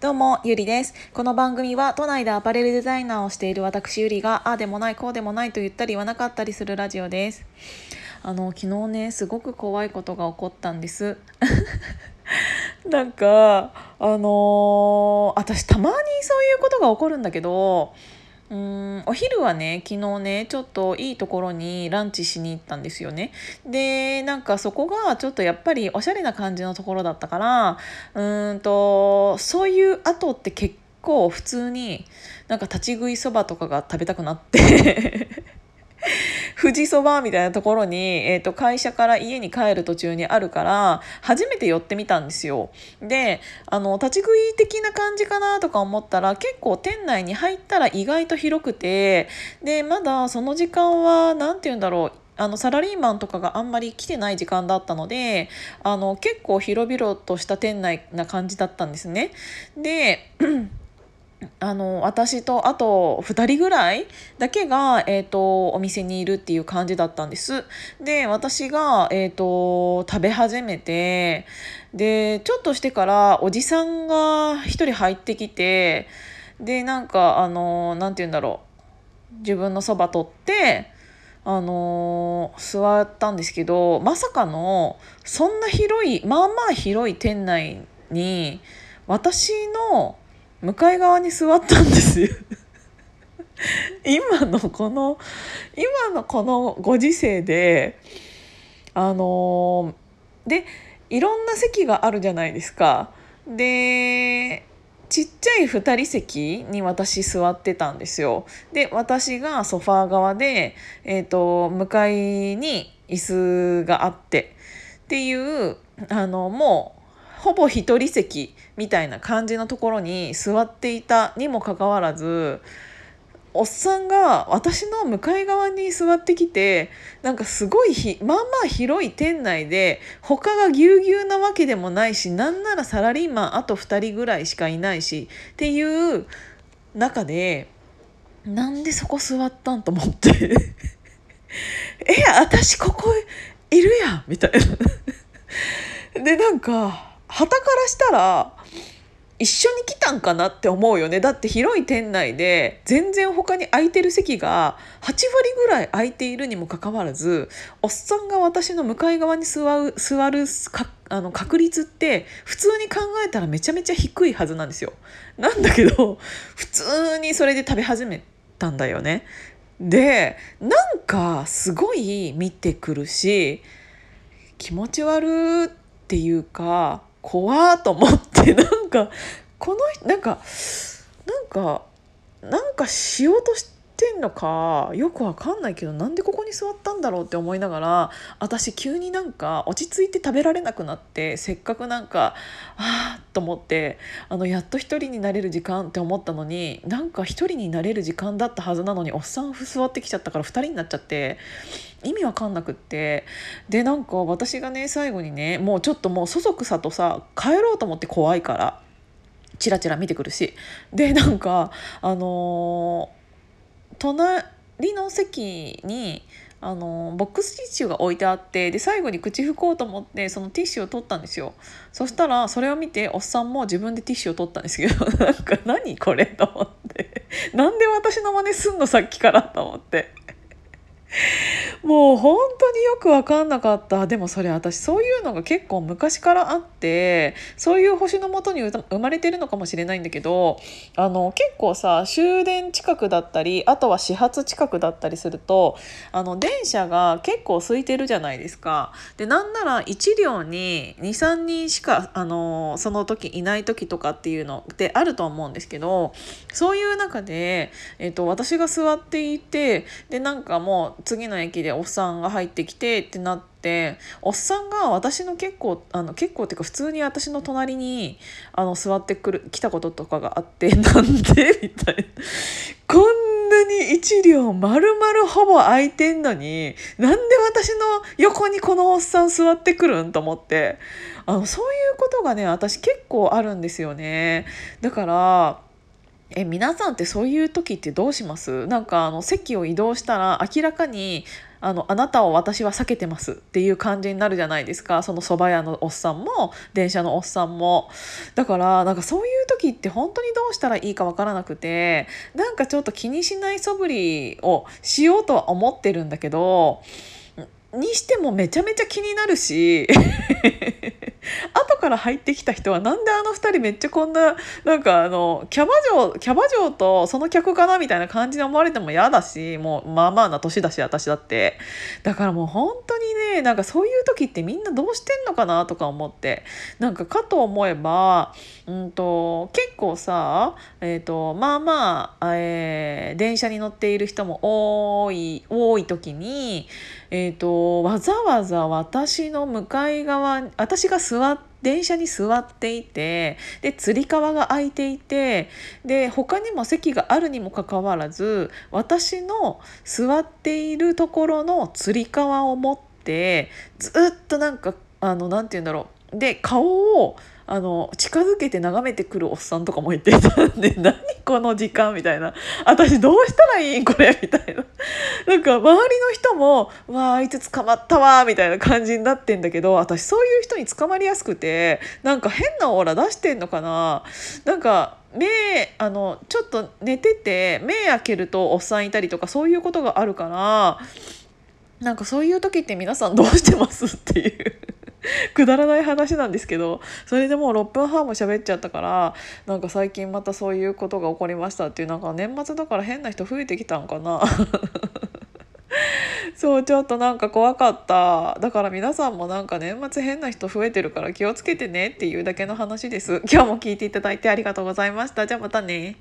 どうも、ゆりです。この番組は都内でアパレルデザイナーをしている私ゆりが、ああでもない、こうでもないと言ったり言わなかったりするラジオです。あの、昨日ね、すごく怖いことが起こったんです。なんか、あのー私たまにそういうことが起こるんだけど、うんお昼はね昨日ねちょっといいところにランチしに行ったんですよね。でなんかそこがちょっとやっぱりおしゃれな感じのところだったからうんとそういう後って結構普通になんか立ち食いそばとかが食べたくなって。富士そばみたいなところに、えー、と会社から家に帰る途中にあるから初めて寄ってみたんですよであの立ち食い的な感じかなとか思ったら結構店内に入ったら意外と広くてでまだその時間は何て言うんだろうあのサラリーマンとかがあんまり来てない時間だったのであの結構広々とした店内な感じだったんですね。であの私とあと2人ぐらいだけが、えーと、お店にいるっていう感じだったんです。で私が、えーと、食べ始めてでちょっとしてからおじさんが1人入ってきてでなんかあのなんて言うんだろう。自分のそば取ってあの座ったんですけどまさかのそんな広いまあまあ広い店内に私の向かい側に座ったんですよ 今のこの今のこのご時世であのでいろんな席があるじゃないですか。でちっちゃい2人席に私座ってたんですよ。で私がソファー側で、えーと、向かいに椅子があってっていうあのもうほぼ1人席みたいな感じのところに座っていたにもかかわらずおっさんが私の向かい側に座ってきてなんかすごいひまあまあ広い店内で他がぎゅうぎゅうなわけでもないしなんならサラリーマンあと2人ぐらいしかいないしっていう中でなんでそこ座ったんと思って え私ここいるやんみたいな。でなんか旗からしたら一緒に来たんかなって思うよねだって広い店内で全然他に空いてる席が8割ぐらい空いているにもかかわらずおっさんが私の向かい側に座る座るあの確率って普通に考えたらめちゃめちゃ低いはずなんですよ。なんだけど普通にそれで食べ始めたんだよね。でなんかすごい見てくるし気持ち悪っていうか怖と思ってなんかこのなんかなんかなんかしようとしててんのかよくわかんないけどなんでここに座ったんだろうって思いながら私急になんか落ち着いて食べられなくなってせっかくなんかああと思ってあのやっと一人になれる時間って思ったのになんか一人になれる時間だったはずなのにおっさん座ってきちゃったから2人になっちゃって意味わかんなくってでなんか私がね最後にねもうちょっともうそそくさとさ帰ろうと思って怖いからチラチラ見てくるしでなんかあのー、隣の席にあのボックスティッシュが置いてあってで最後に口拭こうと思ってそのティッシュを取ったんですよ。そしたらそれを見ておっさんも自分でティッシュを取ったんですけど なんか何これと思って。なんで私の真似すんのさっきからと思って。もう本当によく分かんなかったでもそれ私そういうのが結構昔からあってそういう星のもとに生まれてるのかもしれないんだけどあの結構さ終電近くだったりあとは始発近くだったりするとあの電車が結構空いてるじゃないですか。でなんなら1両に23人しかあのその時いない時とかっていうのってあると思うんですけどそういう中で、えーと、と私が座っていてでなんかもう次の駅ででおっさんが入ってきてってなっておっさんが私の結構あの結構っていうか普通に私の隣にあの座ってくる来たこととかがあって なんでみたいな。こんなに1両丸々ほぼ空いてんのになんで私の横にこのおっさん座ってくるんと思って。あのそういうことがね私結構あるんですよね。だからえ皆さんってそういう時ってどうします？なんかあの席を移動したら明らかにあのあなたを私は避けてますっていう感じになるじゃないですか。その蕎麦屋のおっさんも電車のおっさんも。だからなんかそういう時って本当にどうしたらいいかわからなくてなんかちょっと気にしない素振りをしようとは思ってるんだけどにしてもめちゃめちゃ気になるし後 から入ってきた人はなんであの2人めっちゃこんななんかあのキャバ嬢キャバ嬢とその客かなみたいな感じに思われても嫌だしもうまあまあな年だし私だって。だからもう本当にねなんかそういう時ってみんなどうしてんのかなとか思って。なんかかと思えば、うんと、結構さ、えーと、まあまあ、えー、電車に乗っている人も多い多い時にえーと、わざわざ私の向かい側私が座って電車に座っていてでつり革が空いていてで他にも席があるにもかかわらず私の座っているところのつり革を持ってずっとなんかあのなんて言うんだろう。で顔をあの近づけて眺めてくるおっさんとかもいて たんで何この時間みたいな。私どうしたらいいんこれみたいな。なんか周りの人も「わああいつ捕まったわ」みたいな感じになってんだけど私そういう人に捕まりやすくてなんか変なオーラ出してんのかな。なんか目あのちょっと寝てて目開けるとおっさんいたりとかそういうことがあるからなんかそういう時って皆さんどうしてます？っていう。くだらない話なんですけどそれでもう6分半も喋っちゃったからなんか最近またそういうことが起こりましたっていうなんか年末だから変な人増えてきたんかな。そうちょっとなんか怖かった。だから皆さんもなんか年末変な人増えてるから気をつけてねっていうだけの話です。今日も聞いていただいてありがとうございました。じゃあまたね。